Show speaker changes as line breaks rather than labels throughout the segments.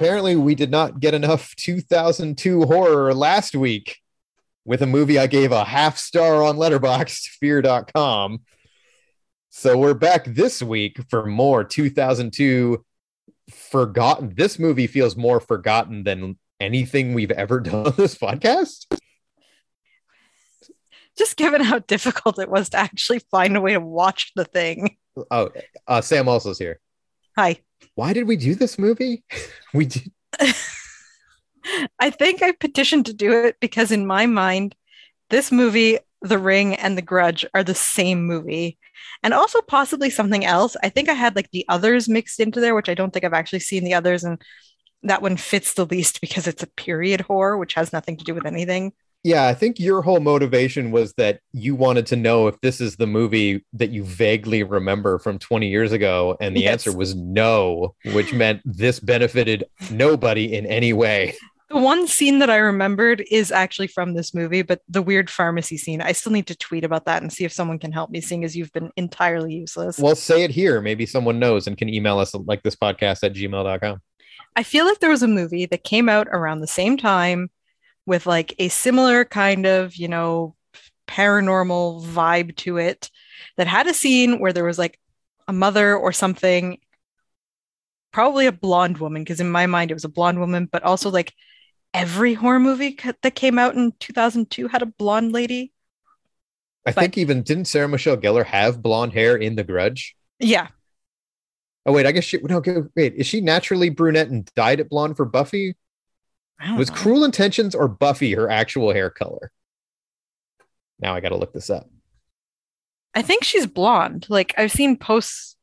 Apparently, we did not get enough 2002 horror last week with a movie I gave a half star on Letterboxd, fear.com. So we're back this week for more 2002 forgotten. This movie feels more forgotten than anything we've ever done on this podcast.
Just given how difficult it was to actually find a way to watch the thing.
Oh, uh, Sam Also's here.
Hi.
Why did we do this movie? we did.
I think I petitioned to do it because in my mind, this movie, The Ring and The Grudge are the same movie. And also possibly something else. I think I had like the others mixed into there, which I don't think I've actually seen the others. And that one fits the least because it's a period horror, which has nothing to do with anything.
Yeah, I think your whole motivation was that you wanted to know if this is the movie that you vaguely remember from 20 years ago. And the
Yes.
answer was no, which meant this benefited nobody in any way.
The one scene that I remembered is actually from this movie, but the weird pharmacy scene, I still need to tweet about that and see if someone can help me, seeing as you've been entirely useless.
Well, say it here. Maybe someone knows and can email us like this podcast at gmail.com.
I feel like there was a movie that came out around the same time with like a similar kind of, you know, paranormal vibe to it that had a scene where there was like a mother or something, probably a blonde woman, because in my mind it was a blonde woman, but also like every horror movie that came out in 2002 had a blonde lady.
I
But-
think even didn't Sarah Michelle Gellar have blonde hair in The Grudge?
Yeah.
Oh wait, I guess she no. okay, Wait, is she naturally brunette and dyed it blonde for Buffy? Was
know.
Cruel Intentions or Buffy her actual hair color? Now I got to look this up.
I think she's blonde. Like I've seen posts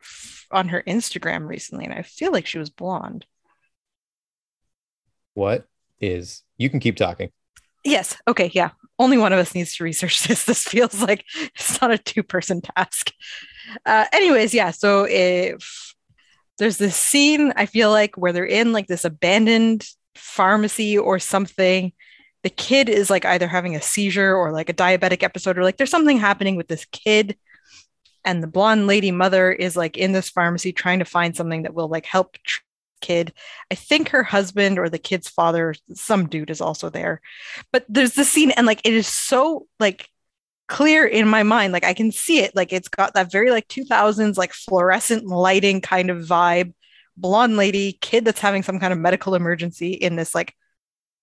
f- on her Instagram recently, and I feel like she was blonde.
What is? You can keep talking.
Yes. Okay. Yeah. Only one of us needs to research this. This feels like it's not a two person task. Uh, anyways, yeah. So if there's this scene, I feel like where they're in like this abandoned pharmacy or something. The kid is like either having a seizure or like a diabetic episode, or like there's something happening with this kid. And the blonde lady mother is like in this pharmacy trying to find something that will like help kid. I think her husband or the kid's father, some dude is also there. But there's this scene, and like it is so like clear in my mind. Like I can see it. Like it's got that very like 2000s like fluorescent lighting kind of vibe. Blonde lady, kid that's having some kind of medical emergency in this like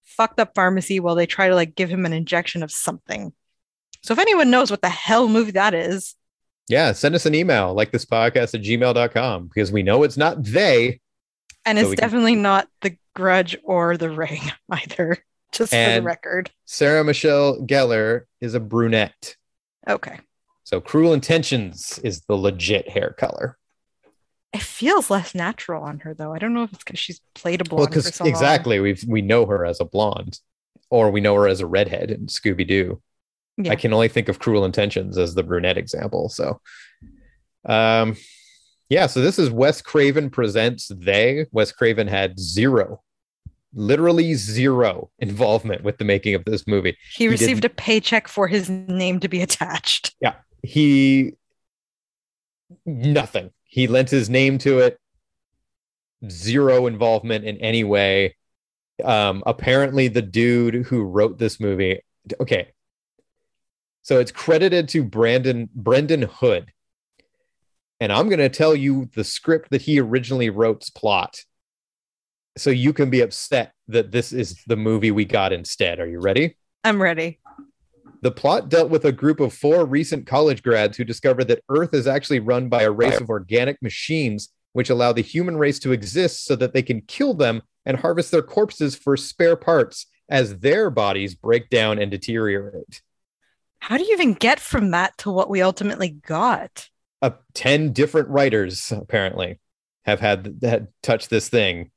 fucked up pharmacy while they try to like give him an injection of something. So if anyone knows what the hell movie that is,
Yeah, send us an email like this podcast at gmail.com because we know it's not they.
and
So
it's
we can-
definitely not the grudge or the ring either, just for the record.
Sarah Michelle Gellar is a brunette.
Okay.
So Cruel Intentions is the legit hair color.
It feels less natural on her though. I don't know if it's because she's played a blonde
Well, because
so
exactly, we we know her as a blonde, or we know her as a redhead in Scooby Doo.
Yeah.
I can only think of Cruel Intentions as the brunette example. So, um, yeah. So this is Wes Craven presents They. Wes Craven had zero, literally zero involvement with the making of this movie.
He received
didn't-
a paycheck for his name to be attached.
Yeah, he nothing. He lent his name to it. Zero involvement in any way. Um, apparently, the dude who wrote this movie. Okay, so it's credited to Brandon Brendan Hood, and I'm going to tell you the script that he originally wrote's plot, so you can be upset that this is the movie we got instead. Are you ready?
I'm ready.
The plot dealt with a group of four recent college grads who discovered that Earth is actually run by a race of organic machines which allow the human race to exist so that they can kill them and harvest their corpses for spare parts as their bodies break down and deteriorate.
How do you even get from that to what we ultimately got?
uh, 10 different writers apparently have had had touched this thing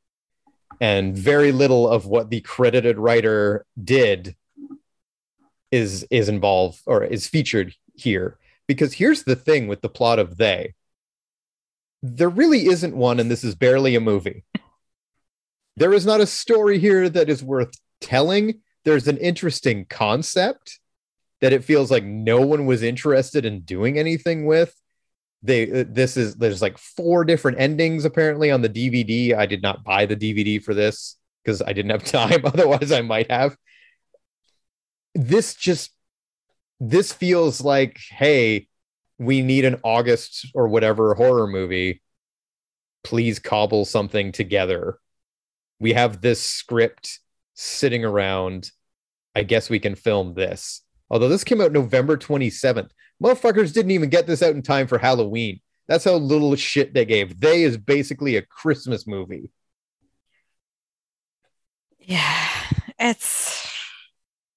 and very little of what the credited writer did is is involved or is featured here. Because here's the thing with the plot of they. There really isn't one and this is barely a movie. There is not a story here that is worth telling. There's an interesting concept that it feels like no one was interested in doing anything with. They uh, this is there's like four different endings apparently on the dvd i did not buy the dvd for this because i didn't have time. Otherwise i might have this just this feels like hey we need an august or whatever horror movie. Please cobble something together. We have this script sitting around. I guess we can film this. Although this came out november 27th motherfuckers didn't even get this out in time for halloween. That's how little shit they gave. They is basically a christmas movie.
Yeah, it's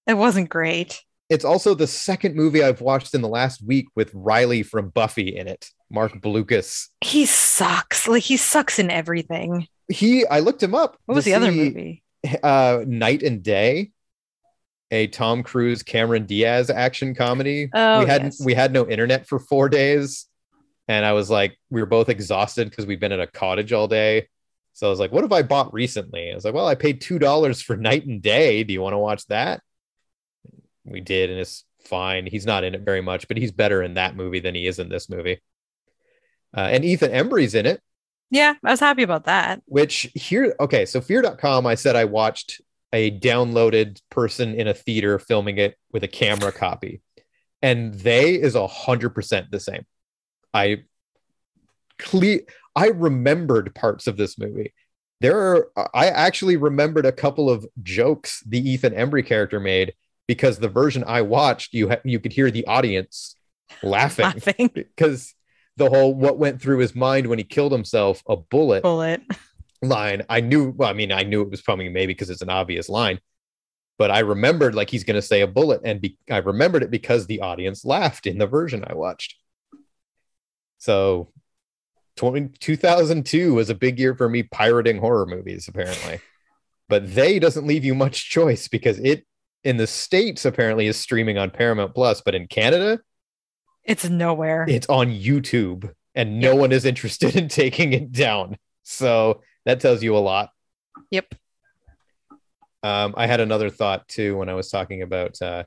it wasn't great.
it's also the second movie I've watched in the last week with Riley from Buffy in it. Marc Blucas.
He sucks. Like he sucks in everything.
He, I looked him up.
What was the other movie?
Uh, Knight and Day, a Tom Cruise Cameron Diaz action comedy.
Oh,
we had
yes.
we had no internet for four days, and I was like, we were both exhausted because we've been in a cottage all day. So I was like, what have I bought recently? I was like, well, I paid two dollars for Knight and Day. Do you want to watch that? We did, and it's fine. He's not in it very much, but he's better in that movie than he is in this movie. Uh, and Ethan Embry's in it,
Yeah, I was happy about that.
which here, okay, so fear.com, I said I watched a downloaded person in a theater filming it with a camera copy, and they is a hundred percent the same. I cle- I remembered parts of this movie. There are, I actually remembered a couple of jokes the Ethan Embry character made because the version I watched, you ha- you could hear the audience laughing.
Laughing.
Because the whole what went through his mind when he killed himself a bullet
bullet.
line. I knew well i mean i knew it was coming maybe because it's an obvious line but i remembered like he's going to say a bullet and be, i remembered it because the audience laughed in the version i watched. So 20, 2002 was a big year for me pirating horror movies apparently. But they doesn't leave you much choice because it in the states apparently is streaming on paramount plus but in canada
It's nowhere.
it's on YouTube and no one is interested in taking it down. So that tells you a lot.
Yep.
Um, I had another thought too when I was talking about, uh,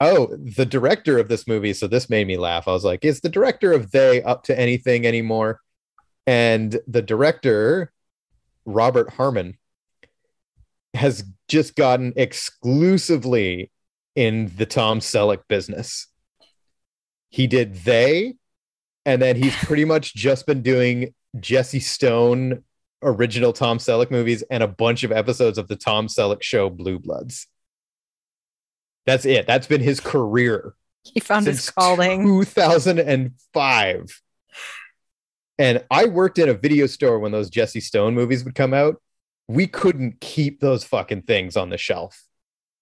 oh, the director of this movie. So this made me laugh. I was like, is the director of They up to anything anymore? And the director, Robert Harmon, has just gotten exclusively in the Tom Selleck business. He did They, and then he's pretty much just been doing Jesse Stone original Tom Selleck movies and a bunch of episodes of the Tom Selleck show Blue Bloods. That's it. That's been his career
He found his calling.
2005. And I worked in a video store when those Jesse Stone movies would come out. We couldn't keep those fucking things on the shelf.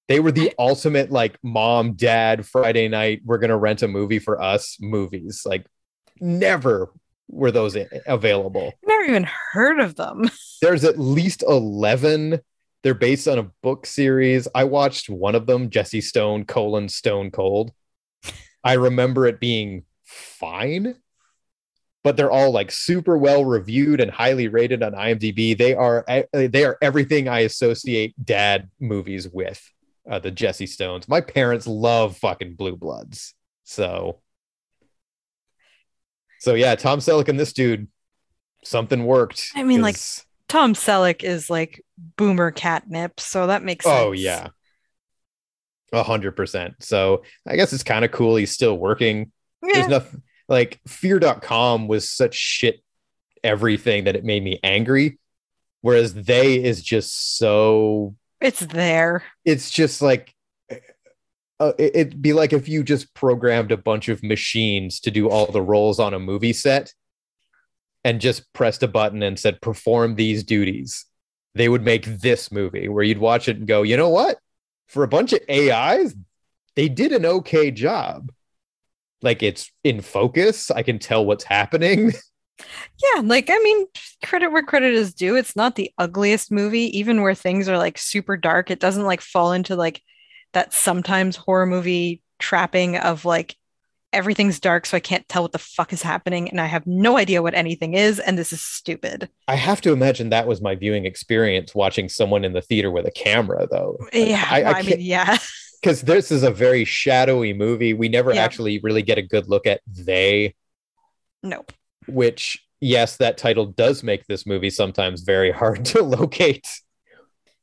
They were the ultimate like mom, dad, Friday night, we're going to rent a movie for us movies. Like never were those available.
Never even heard of them.
There's at least 11. They're based on a book series. I watched one of them, Jesse Stone, colon Stone Cold. I remember it being fine, but they're all like super well reviewed and highly rated on IMDb. They are eh, they are everything I associate dad movies with. Uh, the Jesse Stones. My parents love fucking Blue Bloods. So so yeah, Tom Selleck and this dude, something worked.
I mean, like Tom Selleck is like boomer catnip, so that makes sense.
oh yeah, a hundred percent. So I guess it's kind of cool. He's still working.
Yeah.
There's nothing like fear.com was such shit everything that it made me angry. Whereas they is just so
It's there.
it's just like uh, it- it'd be like if you just programmed a bunch of machines to do all the roles on a movie set and just pressed a button and said perform these duties they would make this movie where you'd watch it and go you know what for a bunch of ais they did an okay job like it's in focus. I can tell what's happening.
Yeah, like I mean, credit where credit is due. It's not the ugliest movie, even where things are like super dark. It doesn't like fall into like that sometimes horror movie trapping of like everything's dark, so I can't tell what the fuck is happening, and I have no idea what anything is, and this is stupid.
I have to imagine that was my viewing experience watching someone in the theater with a camera, though.
Yeah,
I, I
I, mean, yeah,
because this is a very shadowy movie. We never
Yeah.
actually really get a good look at they,
nope.
which yes, that title does make this movie sometimes very hard to locate.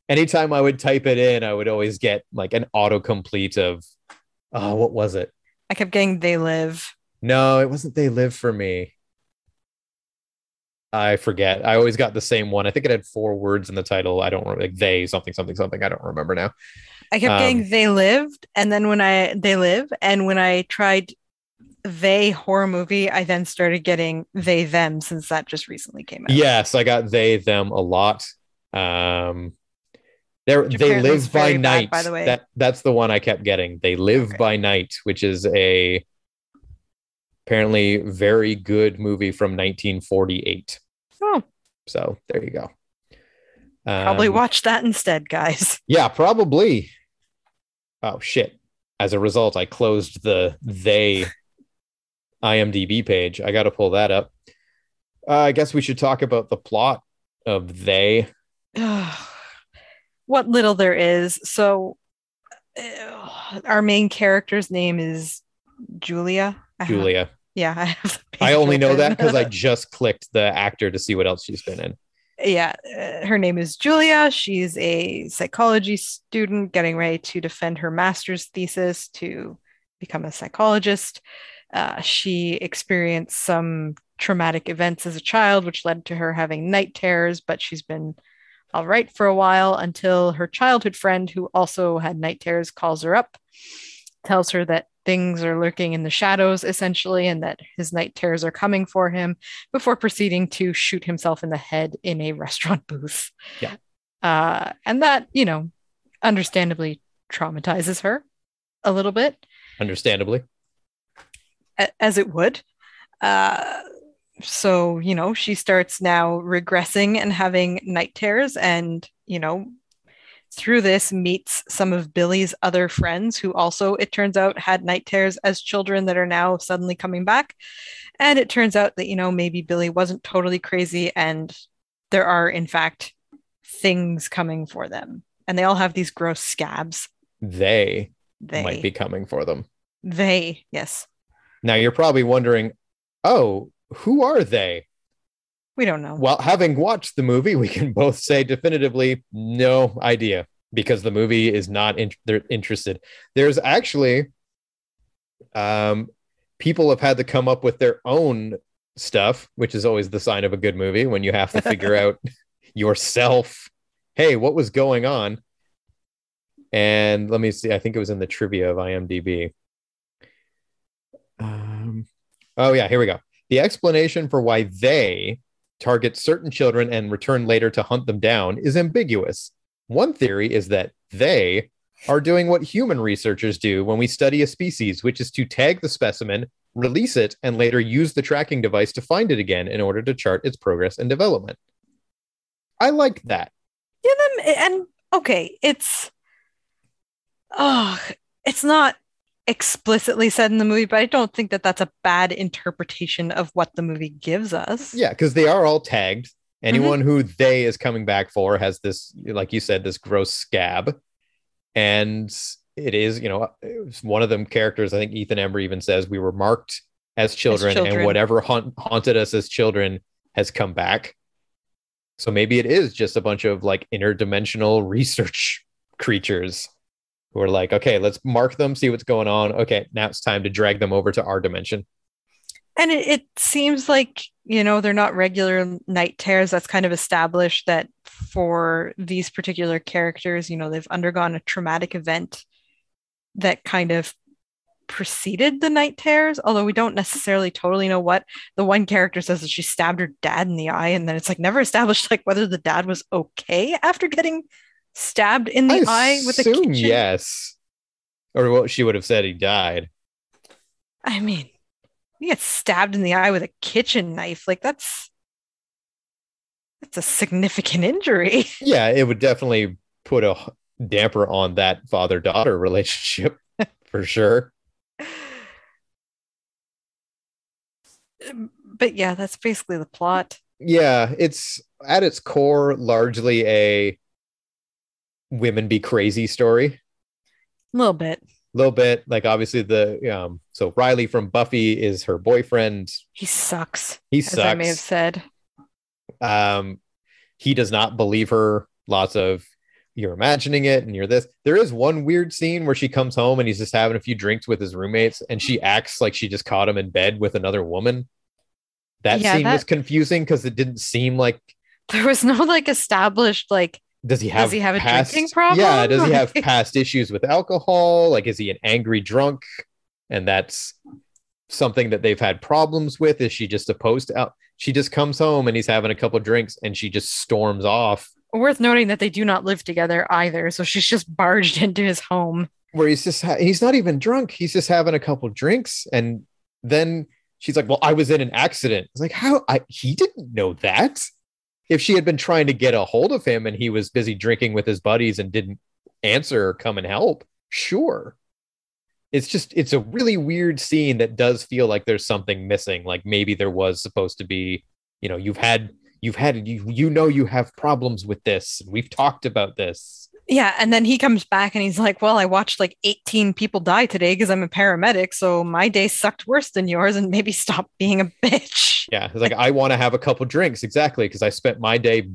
Anytime I would type it in, I would always get like an autocomplete of, oh, what was it?
I kept getting "They Live."
No, it wasn't They Live for Me. I forget. I always got the same one. I think it had four words in the title. I don't remember like they something something something. I don't remember now.
I kept
Um,
getting "They Lived," and then when I "They Live," and when I tried "They" horror movie, I then started getting "They Them" since that just recently came out.
Yes, I got they them a lot. Um they they live by
very bad,
night.
by the way.
That that's the one I kept getting. They live
Okay.
by night, which is a apparently very good movie from 1948.
Oh,
So there you go.
probably
Um,
watch that instead, guys.
Yeah, probably. Oh shit. As a result, I closed the they IMDb page. I got to pull that up. Uh, I guess we should talk about the plot of they.
what little there is. So, uh, our main character's name is Julia. I have-
Julia.
yeah, I have.
I only know that because I just clicked the actor to see what else she's been in.
Yeah, uh, her name is Julia. She's a psychology student getting ready to defend her master's thesis to become a psychologist. Uh, she experienced some traumatic events as a child, which led to her having night terrors, but she's been all right for a while until her childhood friend, who also had night terrors, calls her up, tells her that things are lurking in the shadows, essentially, and that his night terrors are coming for him before proceeding to shoot himself in the head in a restaurant booth.
Yeah.
Uh, and that, you know, understandably traumatizes her a little bit,
Understandably.
as it would. Uh, so, you know, she starts now regressing and having night terrors, and, you know, through this meets some of Billy's other friends who also, it turns out, had night terrors as children that are now suddenly coming back. And it turns out that, you know, maybe Billy wasn't totally crazy and there are, in fact, things coming for them. And they all have these gross scabs.
They,
They,
might be coming for them.
they, yes.
Now you're probably wondering, oh, who are they?
We don't know.
Well, having watched the movie, we can both say definitively no idea because the movie is not in- they're interested. There's actually um people have had to come up with their own stuff, which is always the sign of a good movie when you have to figure out yourself, hey, what was going on? And let me see, I think it was in the trivia of IMDb. Um, oh yeah, here we go. The explanation for why they target certain children and return later to hunt them down is ambiguous. One theory is that they are doing what human researchers do when we study a species, which is to tag the specimen, release it, and later use the tracking device to find it again in order to chart its progress and development. I like that.
Yeah, and okay, it's oh, it's not explicitly said in the movie, but I don't think that that's a bad interpretation of what the movie gives us.
Yeah, because they are all tagged. Mm-hmm. Anyone who they is coming back for has this, like you said, this gross scab. And it is, you know, one of them characters. I think Ethan Embry even says we were marked as children,
children.
and whatever haunt, haunted us as children has come back. So maybe it is just a bunch of like interdimensional research creatures who are like, okay, let's mark them, see what's going on. Okay, now it's time to drag them over to our dimension.
And it, it seems like, you know, they're not regular night tears. That's kind of established that for these particular characters, you know, they've undergone a traumatic event that kind of preceded the night tears, although we don't necessarily totally know what. The one character says that she stabbed her dad in the eye, and then it's like never established like whether the dad was okay after getting stabbed in the
I
eye with a kitchen.
yes. Or what she would have said he died.
I mean, you get stabbed in the eye with a kitchen knife. Like that's that's a significant injury.
Yeah, it would definitely put a damper on that father daughter relationship for sure.
Um, but yeah, that's basically the plot.
Yeah, it's at its core largely a women be crazy story.
A little bit.
A little bit like obviously the um so Riley from Buffy is her boyfriend.
He sucks,
He
as I may have said.
Um he does not believe her. Lots of you're imagining it and you're this. There is one weird scene where she comes home and he's just having a few drinks with his roommates and she acts like she just caught him in bed with another woman. That
Yeah,
scene was confusing because it didn't seem like
There was no like established like
does he have
Does he have a
past,
drinking problem?
Yeah, does he have past issues with alcohol? Like is he an angry drunk? And that's something that they've had problems with. Is she just opposed to out? She just comes home and he's having a couple drinks and she just storms off.
worth noting that they do not live together either. So she's just barged into his home.
Where he's just ha- he's not even drunk. He's just having a couple drinks and then she's like, "Well, I was in an accident." It's like, "How? I he didn't know that." If she had been trying to get a hold of him and he was busy drinking with his buddies and didn't answer or come and help, sure. It's just it's a really weird scene that does feel like there's something missing. Like maybe there was supposed to be, you know, you've had you've had you you know you have problems with this. We've talked about this.
Yeah, and then he comes back and he's like, "Well, I watched like 18 people die today because I'm a paramedic, so my day sucked worse than yours and maybe stop being a bitch."
Yeah, it's like I want to have a couple drinks exactly because I spent my day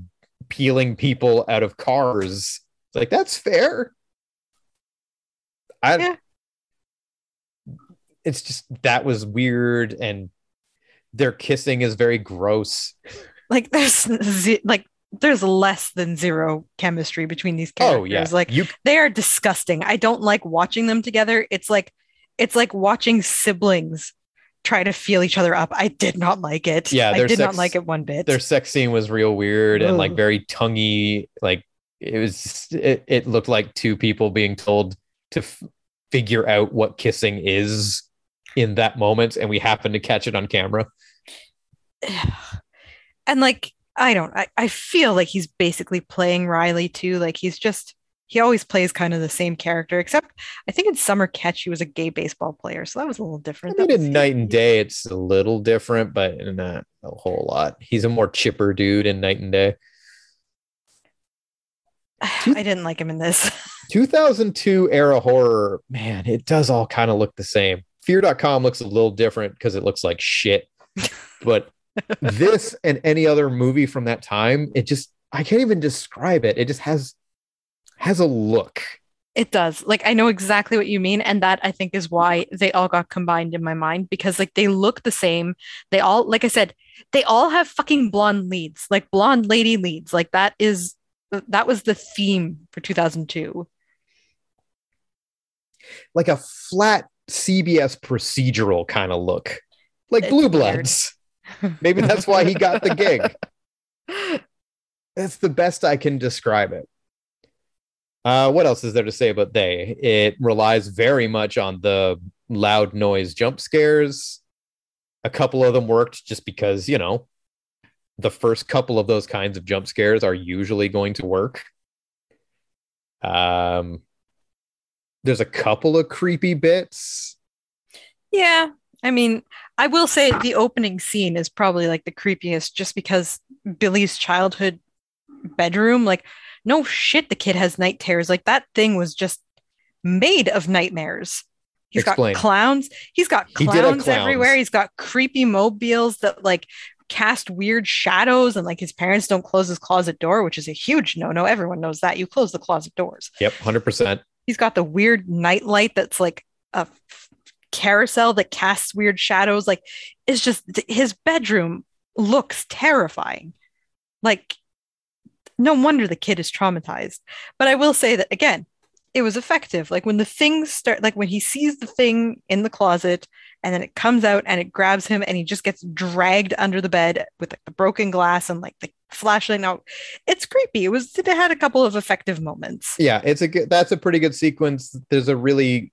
peeling people out of cars. It's like that's fair. I
Yeah.
it's just that was weird and their kissing is very gross.
Like there's like there's less than zero chemistry between these characters.
Oh yeah.
Like
you
they are disgusting. I don't like watching them together. It's like it's like watching siblings try to feel each other up. I did not like it.
Yeah,
I did not like it one bit.
their sex scene was real weird and like very tonguey like it was it, it looked like two people being told to f- figure out what kissing is in that moment and we happened to catch it on camera
and like I don't I, I feel like he's basically playing Riley too. Like he's just he always plays kind of the same character, except I think in Summer Catch he was a gay baseball player, so that was a little
i
different.
mean
That was-
in knight and day it's a little different but not a whole lot he's a more chipper dude in knight and day
I didn't like him in this.
2002 era horror man it does all kind of look the same fear.com looks a little different because it looks like shit but this and any other movie from that time it just i can't even describe it it just has has a look
It does. Like I know exactly what you mean, and that I think is why they all got combined in my mind because like they look the same. They all, like I said, they all have fucking blonde leads, like blonde lady leads. Like that is that was the theme for 2002.
like a flat cbs procedural kind of look like
It's
blue bloods maybe that's why he got the gig. That's the best i can describe it. Uh, what else is there to say about they? It relies very much on the loud noise jump scares. A couple of them worked just because you know the first couple of those kinds of jump scares are usually going to work. Um there's a couple of creepy bits.
Yeah, I mean, I will say the opening scene is probably like the creepiest just because Billy's childhood bedroom, like, no shit, the kid has night terrors. Like, that thing was just made of nightmares. He's
Explain.
got clowns. He's got
He
clowns
clowns.
everywhere. He's got creepy mobiles that like cast weird shadows, and like his parents don't close his closet door, which is a huge no no. Everyone knows that. You close the closet doors.
yep 100%
He's got the weird night light that's like a carousel that casts weird shadows. Like it's just his bedroom looks terrifying. Like no wonder the kid is traumatized. But I will say that again, it was effective. Like when the things start, like when he sees the thing in the closet and then it comes out and it grabs him and he just gets dragged under the bed with like, the broken glass and like the flashlight. Now it's creepy. It was, it had a couple of effective moments.
yeah it's a good that's a pretty good sequence there's a really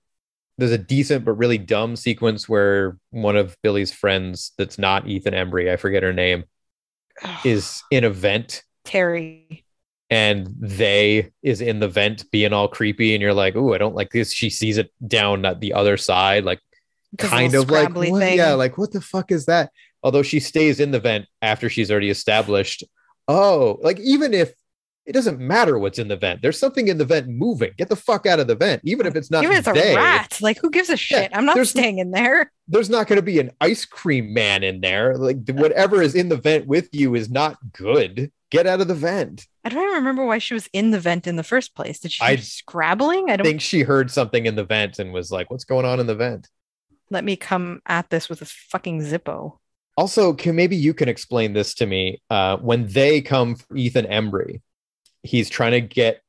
there's a decent but really dumb sequence where one of Billy's friends that's not Ethan Embry, I forget her name, is in a vent
Terry.
and they is in the vent being all creepy and you're like, "Ooh, I don't like this." She sees it down at the other side like
This
kind of like what- yeah, like what the fuck is that? Although she stays in the vent after she's already established. Oh, like even if it doesn't matter what's in the vent, there's something in the vent moving. Get the fuck out of the vent, even if it's not
Even if it's a rat. Like, who gives a shit? I'm not staying in there.
There's not going to be an ice cream man in there. Like whatever is in the vent with you is not good. Get out of the vent.
I don't even remember why she was in the vent in the first place. Did she I scrabbling? I
I
don't
think she heard something in the vent and was like, "What's going on in the vent?"
let me come at this with a fucking Zippo.
Also, can maybe you can explain this to me? Uh, when they come for Ethan Embry, he's trying to get,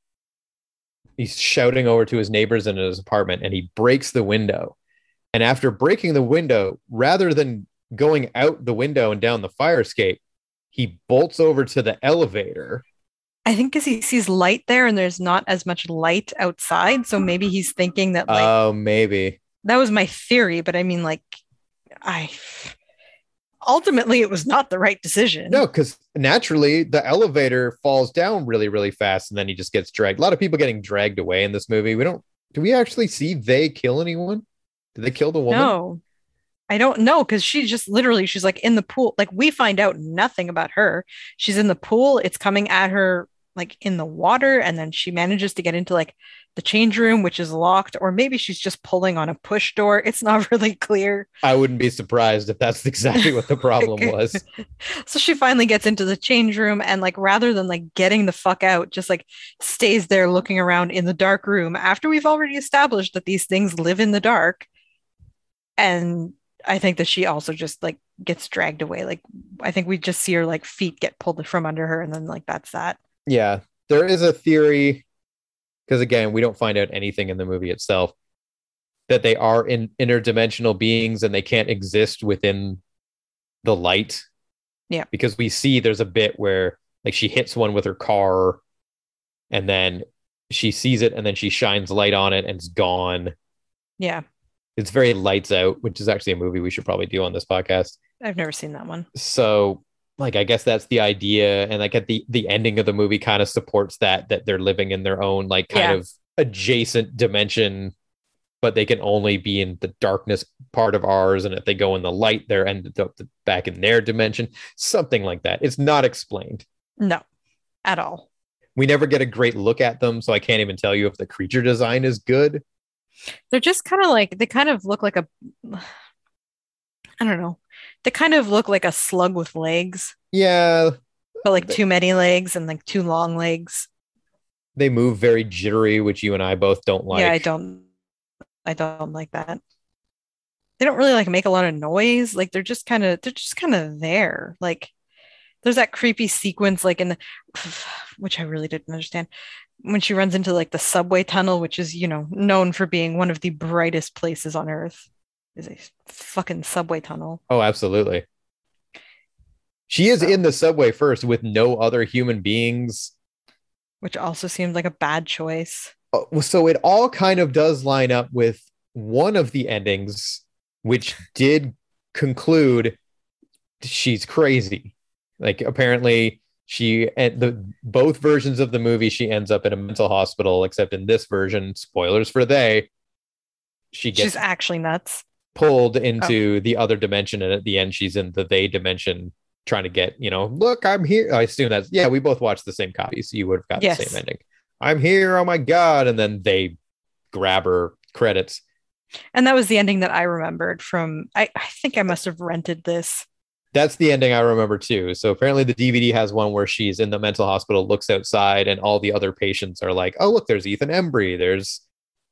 he's shouting over to his neighbors in his apartment, and he breaks the window. And after breaking the window, rather than going out the window and down the fire escape, he bolts over to the elevator.
I think because he sees light there and there's not as much light outside. So maybe he's thinking that like
Oh, maybe.
that was my theory, but I mean like I ultimately it was not the right decision.
No, because naturally the elevator falls down really, really fast, and then he just gets dragged. A lot of people getting dragged away in this movie. We don't. Do we actually see they kill anyone? Did they kill the woman?
No. I don't know because she just literally she's like in the pool. Like we find out nothing about her. She's in the pool. It's coming at her like in the water, and then she manages to get into like the change room, which is locked, or maybe she's just pulling on a push door. It's not really clear.
I wouldn't be surprised if that's exactly what the problem was.
So she finally gets into the change room and like rather than like getting the fuck out, just like stays there looking around in the dark room after we've already established that these things live in the dark. And I think that she also just like gets dragged away. Like I think we just see her like feet get pulled from under her and then like that's that.
Yeah, there is a theory because again, we don't find out anything in the movie itself that they are in interdimensional beings and they can't exist within the light.
Yeah.
Because we see there's a bit where like she hits one with her car and then she sees it and then she shines light on it and it's gone.
Yeah.
It's very lights out, which is actually a movie we should probably do on this podcast.
I've never seen that one.
so like i guess that's the idea and like at the the ending of the movie kind of supports that that they're living in their own like kind
Yeah.
of adjacent dimension but they can only be in the darkness part of ours and if they go in the light they're ended up back in their dimension something like that it's not explained
No, at all.
we never get a great look at them so i can't even tell you if the creature design is good
They're just kind of like they kind of look like a I don't know. They kind of look like a slug with legs.
yeah
but like
They-
too many legs and like too long legs.
they move very jittery which you and i both don't like
yeah, I don't I don't like that. They don't really like make a lot of noise. Like they're just kind of they're just kind of there. Like there's that creepy sequence like in the which I really didn't understand when she runs into like the subway tunnel, which is, you know, known for being one of the brightest places on earth. Is a fucking subway tunnel.
Oh, absolutely. She is
So-
in the subway first with no other human beings.
Which also seemed like a bad choice.
Uh, So it all kind of does line up with one of the endings, which did conclude she's crazy. Like apparently she and the both versions of the movie she ends up in a mental hospital, except in this version, spoilers for they, she gets
She's actually nuts.
Pulled into oh. the other dimension and at the end she's in the they dimension trying to get you know look i'm here i assume that's yeah we both watched the same copy so you would have got
Yes.
the same ending i'm here oh my god and then they grab her credits
And that was the ending that I remembered from I, I think I must have rented this.
that's the ending i remember too so apparently the dvd has one where she's in the mental hospital looks outside and all the other patients are like oh look there's ethan embry there's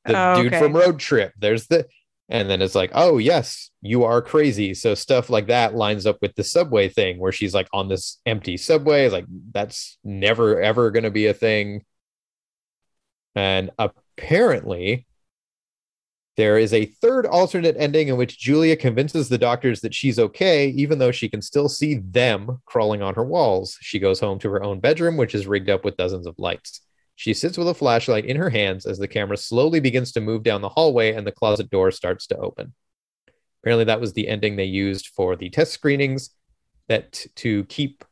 the
Oh,
dude
okay.
from road trip there's the and then it's like oh yes you are crazy so stuff like that lines up with the subway thing where she's like on this empty subway like that's never ever going to be a thing and apparently there is a third alternate ending in which Julia convinces the doctors that she's okay, even though she can still see them crawling on her walls. She goes home to her own bedroom, which is rigged up with dozens of lights. She sits with a flashlight in her hands as the camera slowly begins to move down the hallway and the closet door starts to open. Apparently, that was the ending they used for the test screenings that to keep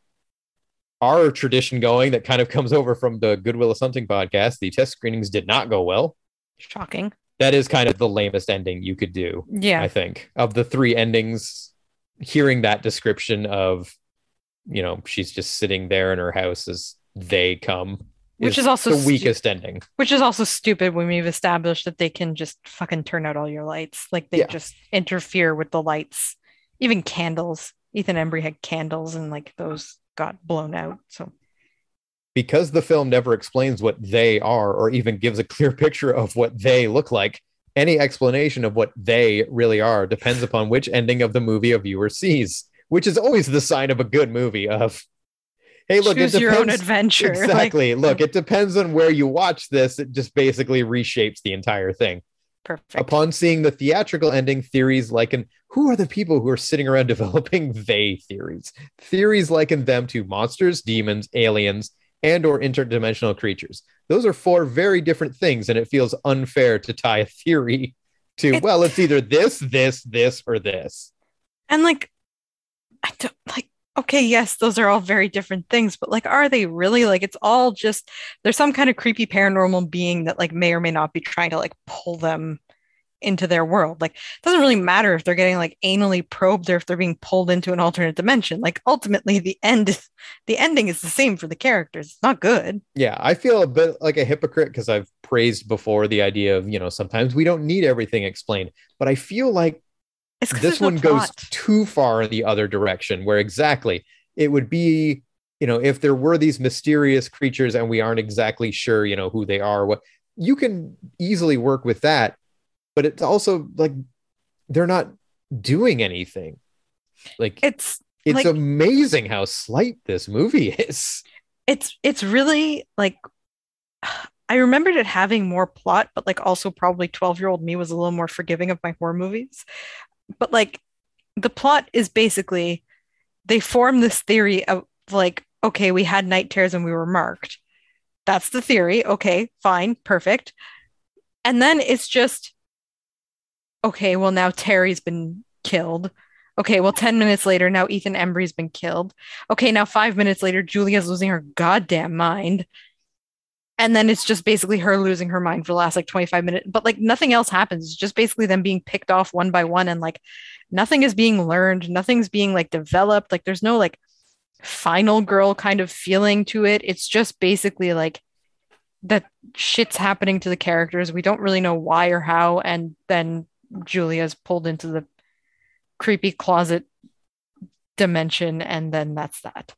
our tradition going that kind of comes over from the Goodwill of Something podcast. The test screenings did not go well.
Shocking.
That is kind of the lamest ending you could do.
Yeah.
I think of the three endings, hearing that description of, you know, she's just sitting there in her house as they come,
Which is also
the
stu-
weakest ending.
Which is also stupid when we've established that they can just fucking turn out all your lights. Like they
Yeah.
just interfere with the lights, even candles. Ethan Embry had candles and like those got blown out. So
Because the film never explains what they are or even gives a clear picture of what they look like. Any explanation of what they really are depends upon which ending of the movie a viewer sees, which is always the sign of a good movie. Of, hey, look,
choose
it
your own adventure. Like,
Exactly. Look, it depends on where you watch this. It just basically reshapes the entire thing.
perfect.
Upon seeing the theatrical ending, theories liken who are the people who are sitting around developing they theories? Theories liken them to monsters, demons, aliens, and or interdimensional creatures. Those are four very different things, and it feels unfair to tie a theory to, well, it's either this, this, this, or this.
And like, I don't like, okay, yes, those are all very different things, but like, are they really? Like, it's all just there's some kind of creepy paranormal being that like may or may not be trying to like pull them into their world. Like, it doesn't really matter if they're getting like anally probed or if they're being pulled into an alternate dimension. Like, ultimately, the end, is- the ending is the same for the characters. It's not good.
Yeah, I feel a bit like a hypocrite because I've praised before the idea of, you know, sometimes we don't need everything explained, but I feel like
It's
this
there's no
one goes too far in the other direction where exactly it would be you know if there were these mysterious creatures and we aren't exactly sure you know who they are what you can easily work with that but it's also like they're not doing anything. Like
It's
it's
like-
amazing how slight this movie is.
It's it's really like I remembered it having more plot, but like also probably 12 year old me was a little more forgiving of my horror movies. But like the plot is basically they form this theory of like, okay, we had night terrors and we were marked. That's the theory. Okay, fine, perfect. And then it's just, okay, well, now Terry's been killed. Okay, well, 10 minutes later, now Ethan Embry's been killed. Okay, now five minutes later, Julia's losing her goddamn mind. And then it's just basically her losing her mind for the last like 25 minutes. But like nothing else happens. It's just basically them being picked off one by one and like nothing is being learned. Nothing's being like developed. Like there's no like final girl kind of feeling to it. It's just basically like that shit's happening to the characters. We don't really know why or how. And then Julia's pulled into the creepy closet dimension. And then that's that.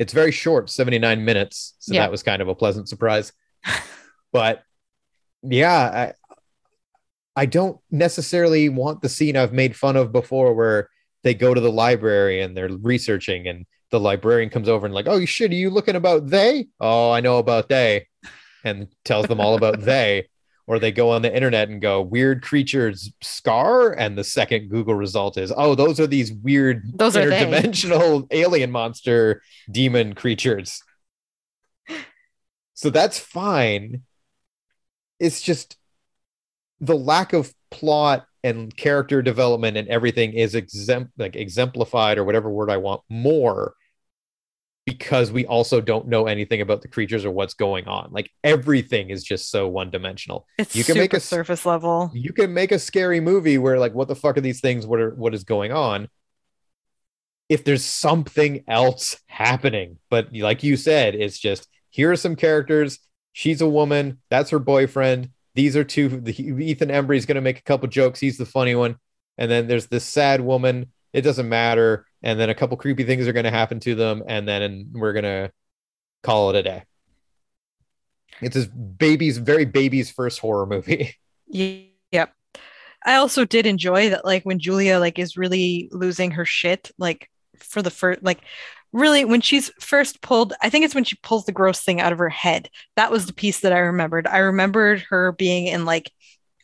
It's very short 79 minutes. So
Yeah.
that was kind of a pleasant surprise. But yeah I, I don't necessarily want the scene i've made fun of before where they go to the library and they're researching and the librarian comes over and like oh shit are you looking about they? Oh i know about they and tells them all about they or they go on the internet and go weird creatures scar and the second google result is oh those are these weird
Those
interdimensional alien monster demon creatures. So that's fine. It's just the lack of plot and character development and everything is exempt like exemplified or whatever word i want more because we also don't know anything about the creatures or what's going on. Like everything is just so one dimensional
It's
You can
super
make a
surface level.
you can make a scary movie where like what the fuck are these things? What are what is going on? If there's something else happening. But like you said it's just here are some characters. She's a woman. That's her boyfriend. These are two the, ethan embry is going to make a couple jokes. He's the funny one. And then there's this sad woman. It doesn't matter and then a couple creepy things are going to happen to them and then we're going to call it a day it's his baby's very baby's first horror movie
Ye- Yep. I also did enjoy that, like when Julia like is really losing her shit, like for the first, like really when she's first pulled. I think it's when she pulls the gross thing out of her head. That was the piece that I remembered. I remembered her being in like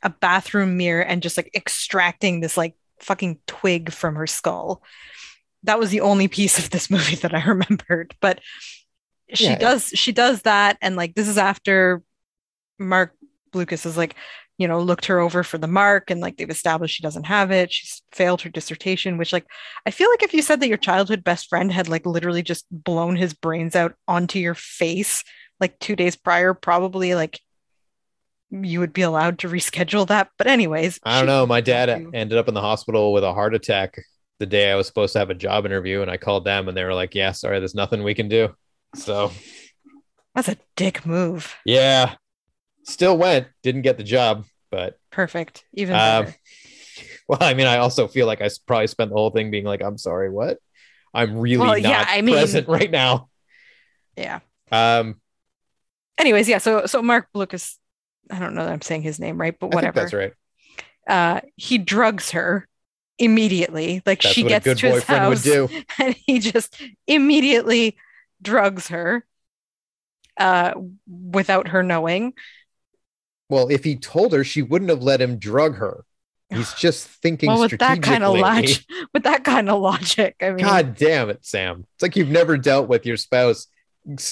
a bathroom mirror and just like extracting this like fucking twig from her skull. That was the only piece of this movie that I remembered. But she
Yeah.
does she does that and like this is after mark lucas has like you know looked her over for the mark and like they've established she doesn't have it she's failed her dissertation which like i feel like if you said that your childhood best friend had like literally just blown his brains out onto your face like two days prior probably like you would be allowed to reschedule that but anyways
I don't know. My dad ended up in the hospital with a heart attack the day I was supposed to have a job interview, and I called them, and they were like, "Yeah, sorry, there's nothing we can do." So
that's a dick move
yeah, still went, didn't get the job, but
perfect even better.
well, I mean, I also feel like I probably spent the whole thing being like, "I'm sorry, what? I'm really
Well,
not
yeah, I mean-
present right now."
yeah
Um,
anyways, yeah. So so Marc Blucas, I don't know that I'm saying his name right, but
I think
whatever.
that's right.
Uh, he drugs her immediately. Like
That's
she gets to his
boyfriend would
house,
do.
and he just immediately drugs her, uh, without her knowing.
Well, if he told her, she wouldn't have let him drug her. He's just thinking
Well, with that kind of logic, with that kind of logic, I mean,
God damn it, Sam. It's like you've never dealt with your spouse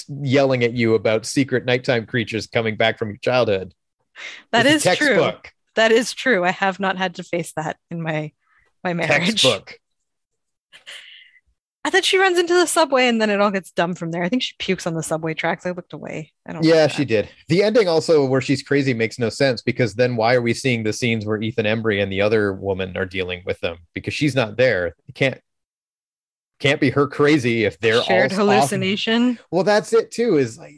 yelling at you about secret nighttime creatures coming back from your childhood.
that
It's
is true. That is true. I have not had to face that in my my marriage.
Textbook.
I thought she runs into the subway and then it all gets dumb from there. I think she pukes on the subway tracks. I looked away. I don't.
Yeah,
like
she did. The ending also where she's crazy makes no sense because then why are we seeing the scenes where Ethan Embry and the other woman are dealing with them? Because she's not there. It can't can't be her crazy if they're
shared
all off-
hallucination.
Well, that's it too. Is like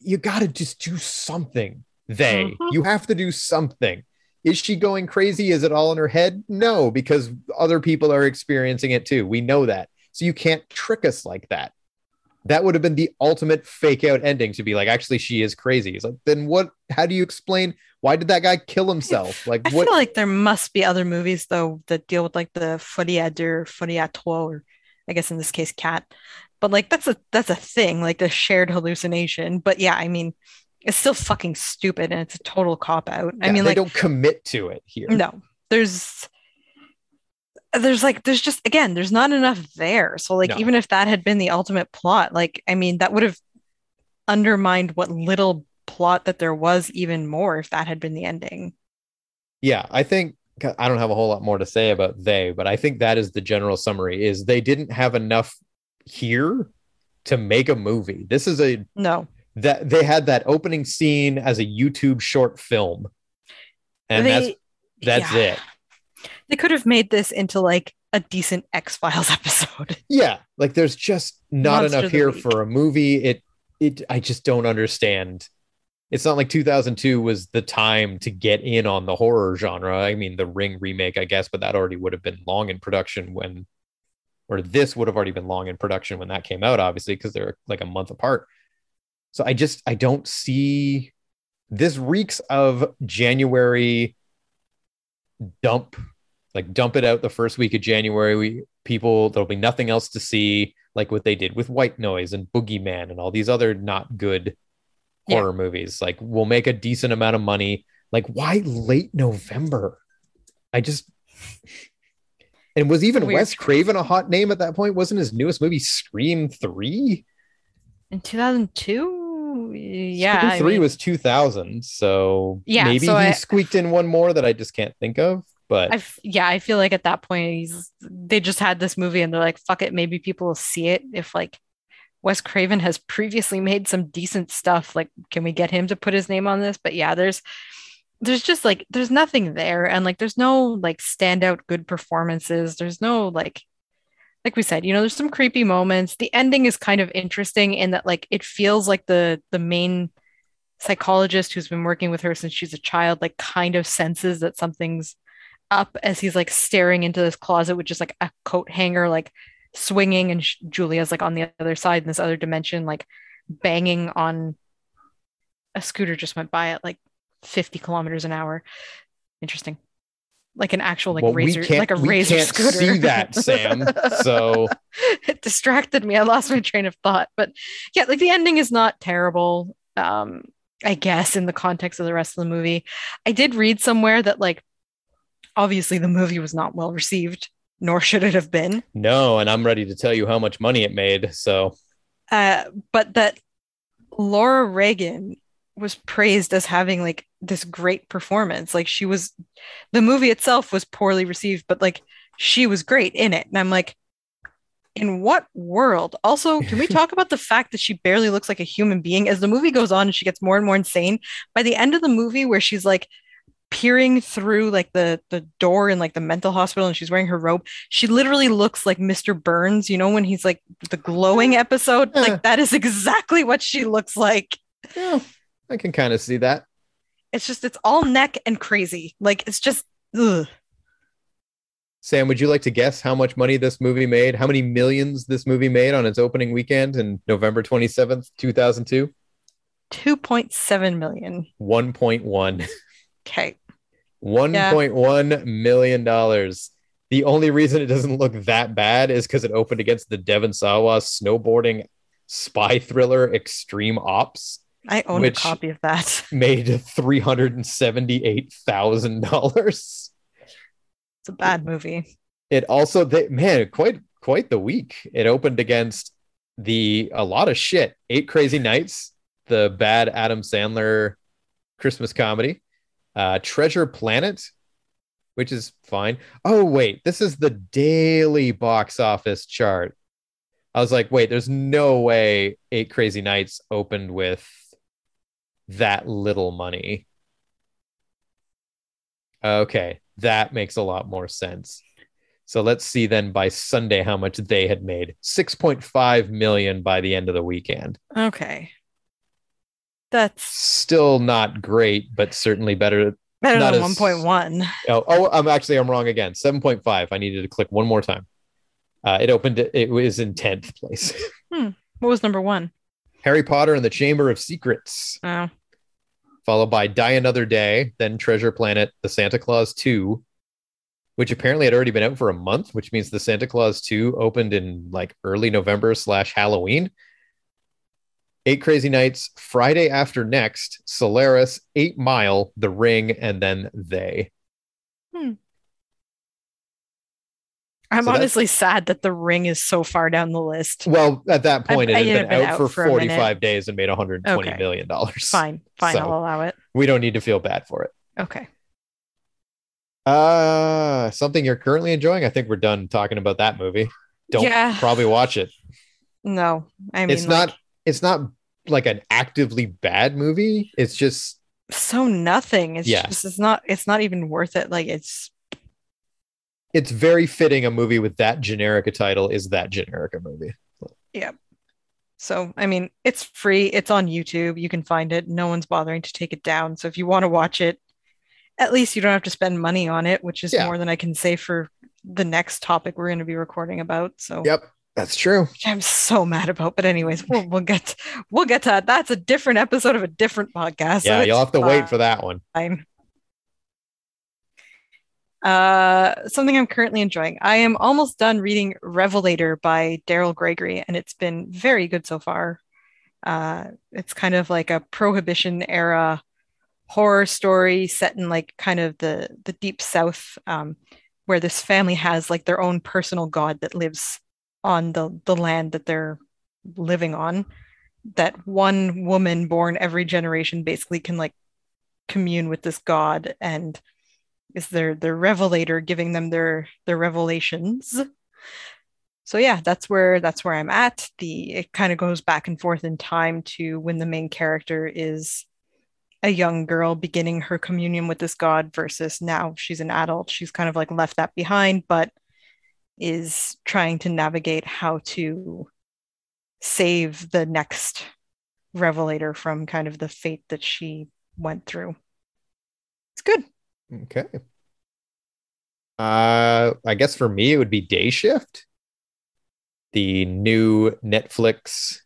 you got to just do something. They,
Mhm.
you have to do something. Is she going crazy? Is it all in her head? No, because other people are experiencing it too. We know that. So you can't trick us like that. That would have been the ultimate fake out ending to be like, actually, she is crazy. It's like, then what? How do you explain? Why did that guy kill himself? Like,
I
what?
feel like there must be other movies though that deal with like the folie à deux, folie à trois, or I guess in this case, cat. But like that's a that's a thing, like the shared hallucination. But yeah, I mean, it's still fucking stupid and it's a total cop out. I mean,
they
like
don't commit to it here.
no, there's there's like there's just again there's not enough there so like
No.
even if that had been the ultimate plot like i mean that would have undermined what little plot that there was even more if that had been the ending
yeah i think i don't have a whole lot more to say about they but i think that is the general summary is they didn't have enough here to make a movie this is a
no
that they had that opening scene as a youtube short film. And
They-
that's that's
yeah.
it.
They could have made this into like a decent x-files episode.
Yeah like there's just not
Monster
enough here
Week.
for a movie. It it i just don't understand. It's not like 2002 was the time to get in on the horror genre. I mean the ring remake i guess but that already would have been long in production when or this would have already been long in production when that came out obviously because they're like a month apart so i just i don't see this reeks of january dump like dump it out the first week of january. We people there'll be nothing else to see like what they did with white noise and boogeyman and all these other not good
Yeah.
horror movies. Like we'll make a decent amount of money. Like why late november? I just and was even
Weird.
Wes craven a hot name at that point? Wasn't his newest movie scream 3
in 2002 yeah
scream
I
3
mean,
was 2000 so
Yeah,
maybe
so
he
I-
squeaked in one more that i just can't think of but
I yeah, I feel like at that point he's they just had this movie and they're like, fuck it, maybe people will see it if like Wes Craven has previously made some decent stuff. Like, can we get him to put his name on this? But yeah, there's there's just like there's nothing there, and like there's no like standout good performances. There's no like like we said, you know, there's some creepy moments. The ending is kind of interesting in that like it feels like the the main psychologist who's been working with her since she's a child like kind of senses that something's up as he's like staring into this closet with just like a coat hanger like swinging and Julia's like on the other side in this other dimension like banging on a scooter just went by at like 50 kilometers an hour interesting like an actual like
Well,
razor like a
we
razor
can't
scooter.
see that, Sam. So-
it distracted me. I lost my train of thought. But yeah like the ending is not terrible um i guess in the context of the rest of the movie. I did read somewhere that like obviously the movie was not well received nor should it have been.
No and i'm ready to tell you how much money it made so.
Uh but that Laura Regan was praised as having like this great performance. Like she was, the movie itself was poorly received, but like she was great in it. And I'm like, in what world? Also, can we talk about the fact that she barely looks like a human being as the movie goes on and she gets more and more insane? By the end of the movie, where she's like peering through like the the door in like the mental hospital and she's wearing her robe, she literally looks like Mr. Burns. You know when he's like the glowing episode, like that is exactly what she looks like.
Yeah, I can kind of see that.
It's just it's all neck and crazy. Like it's just ugh.
Sam, would you like to guess how much money this movie made? How many millions this movie made on its opening weekend in November 27th, 2002?
2.7 million.
1.1.
Okay.
$1.1 million. The only reason it doesn't look that bad is because it opened against the Devon Sawa snowboarding spy thriller Extreme Ops,
I own a copy of that.
made $378,000.
It's a bad movie.
it also they, man quite quite the week it opened against the a lot of shit eight crazy nights the bad adam sandler christmas comedy uh treasure planet which is fine oh wait this is the daily box office chart i was like wait there's no way eight crazy nights opened with that little money okay that makes a lot more sense so let's see then by Sunday how much they had made. 6.5 million by the end of the weekend.
Okay. That's
Still not great, but certainly better.
better than
as-
1.1.
Oh, oh I'm actually I'm wrong again. 7.5. I needed to click one more time. Uh, it opened it was in 10th place. hmm.
What was number one?
Harry Potter and the Chamber of Secrets,
Oh,
followed by Die Another Day, then Treasure Planet, The Santa Claus 2, which apparently had already been out for a month, which means the Santa Claus 2 opened in like early November slash Halloween. Eight Crazy Nights, Friday After Next, Solaris, Eight Mile, The Ring, and then They.
I'm
So
honestly sad that the ring is so far down the list.
Well, at that point,
I-
it had been, out, for,
for
45 days and made 120
Okay.
million dollars.
Fine, fine,
So-
I'll allow it.
We don't need to feel bad for it.
Okay.
Uh, something you're currently enjoying. I think we're done talking about that movie. Don't
Yeah.
probably watch it.
No, I mean,
it's not. It's not like an actively bad movie. It's just
so nothing. It's
Yeah.
just, it's not, it's not even worth it. Like, it's,
it's very fitting. A movie with that generic a title is that generic a movie. Yeah.
So, I mean, it's free. It's on YouTube. You can find it. No one's bothering to take it down. So, if you want to watch it, at least you don't have to spend money on it, which is
Yeah.
more than I can say for the next topic we're going to be recording about. So,
Yep, that's true.
I'm so mad about. But anyways, we'll we'll get we'll get to that. That's a different episode of a different podcast. so
yeah, you'll have to wait for that one.
fine. Uh, something I'm currently enjoying. I am almost done reading Revelator by Daryl Gregory, and it's been very good so far. Uh, it's kind of like a prohibition era horror story set in like kind of the the deep south, um, where this family has like their own personal god that lives on the the land that they're living on. That one woman born every generation basically can like commune with this god and is their their revelator giving them their their revelations. So yeah that's where that's where i'm at. The it kind of goes back and forth in time to when the main character is a young girl beginning her communion with this god versus now she's an adult. She's kind of like left that behind but is trying to navigate how to save the next revelator from kind of the fate that she went through. It's good
Okay. Uh, I guess for me it would be Day Shift, the new Netflix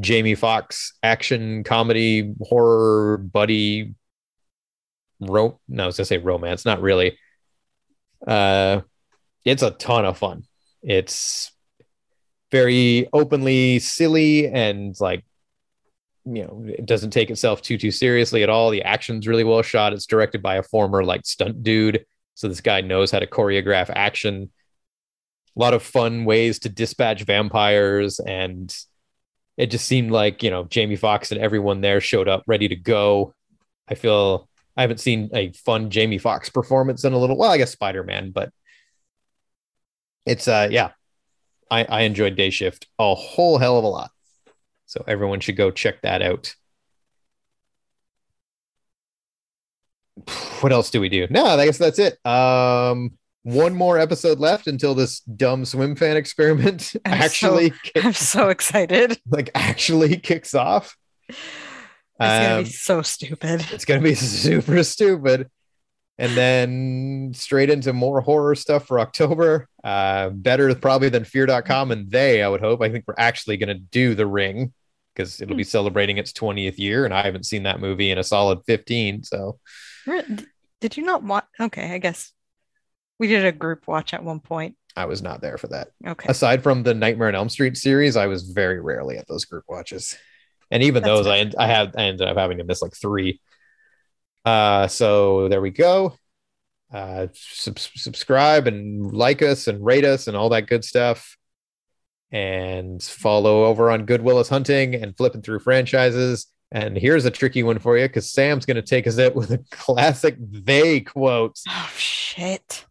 Jamie Foxx action comedy horror buddy. Ro- no, I was gonna say romance, not really. Uh, it's a ton of fun. It's very openly silly and like you know it doesn't take itself too too seriously at all the action's really well shot it's directed by a former like stunt dude so this guy knows how to choreograph action a lot of fun ways to dispatch vampires and it just seemed like you know Jamie Foxx and everyone there showed up ready to go. I feel I haven't seen a fun Jamie Foxx performance in a little. Well, I guess Spider Man, but it's uh yeah, I I enjoyed Day Shift a whole hell of a lot. So everyone should go check that out. What else do we do? No, I guess that's it. Um, one more episode left until this dumb swim fan experiment
I'm so-
actually
I'm so excited.
like actually kicks off.
It's gonna
Um,
be so stupid.
it's gonna be super stupid. And then straight into more horror stuff for October. Uh, better probably than fear.com and they, I would hope. I think we're actually gonna do the ring because it'll be celebrating its 20th year, and I haven't seen that movie in a solid 15. So
Did you not watch? Okay, I guess we did a group watch at one point.
I was not there for that.
Okay,
Aside from the Nightmare on Elm Street series, I was very rarely at those group watches. And even
That's
those, I, I had I ended up having to miss like three. Uh, so there we go. Uh, sub- subscribe and like us and rate us and all that good stuff. And follow over on Goodwill is Hunting and flipping through franchises. And here's a tricky one for you because Sam's going to take us out with a classic they quote.
Oh shit.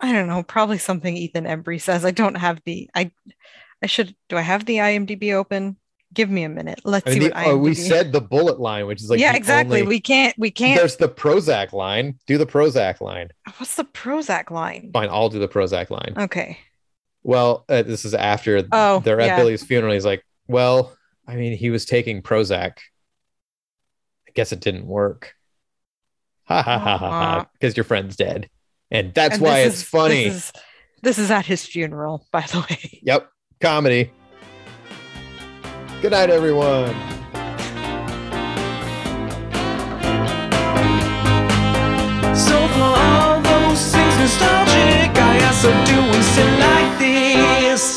I don't know, probably something Ethan Embry says. I don't have the I I should do I have the IMDb open? Give me a minute. Let's
I mean,
see
the-
what
oh, we said the bullet line, which is like
Yeah, exactly.
only-
We can't we can't
There's the Prozac line. Do the Prozac line.
what's the Prozac line?
Fine, I'll do the Prozac line.
Okay.
Well, uh, this is after
Oh,
they're at
yeah.
Billy's funeral. He's like, "Well, I mean, he was taking Prozac. I guess it didn't work." Ha ha ha ha ha! Because your friend's dead, and that's
And
why it's
is-
funny.
This is, this is at his funeral, by the way.
Yep, comedy. Good night, everyone.
So for all those things nostalgic, I like this?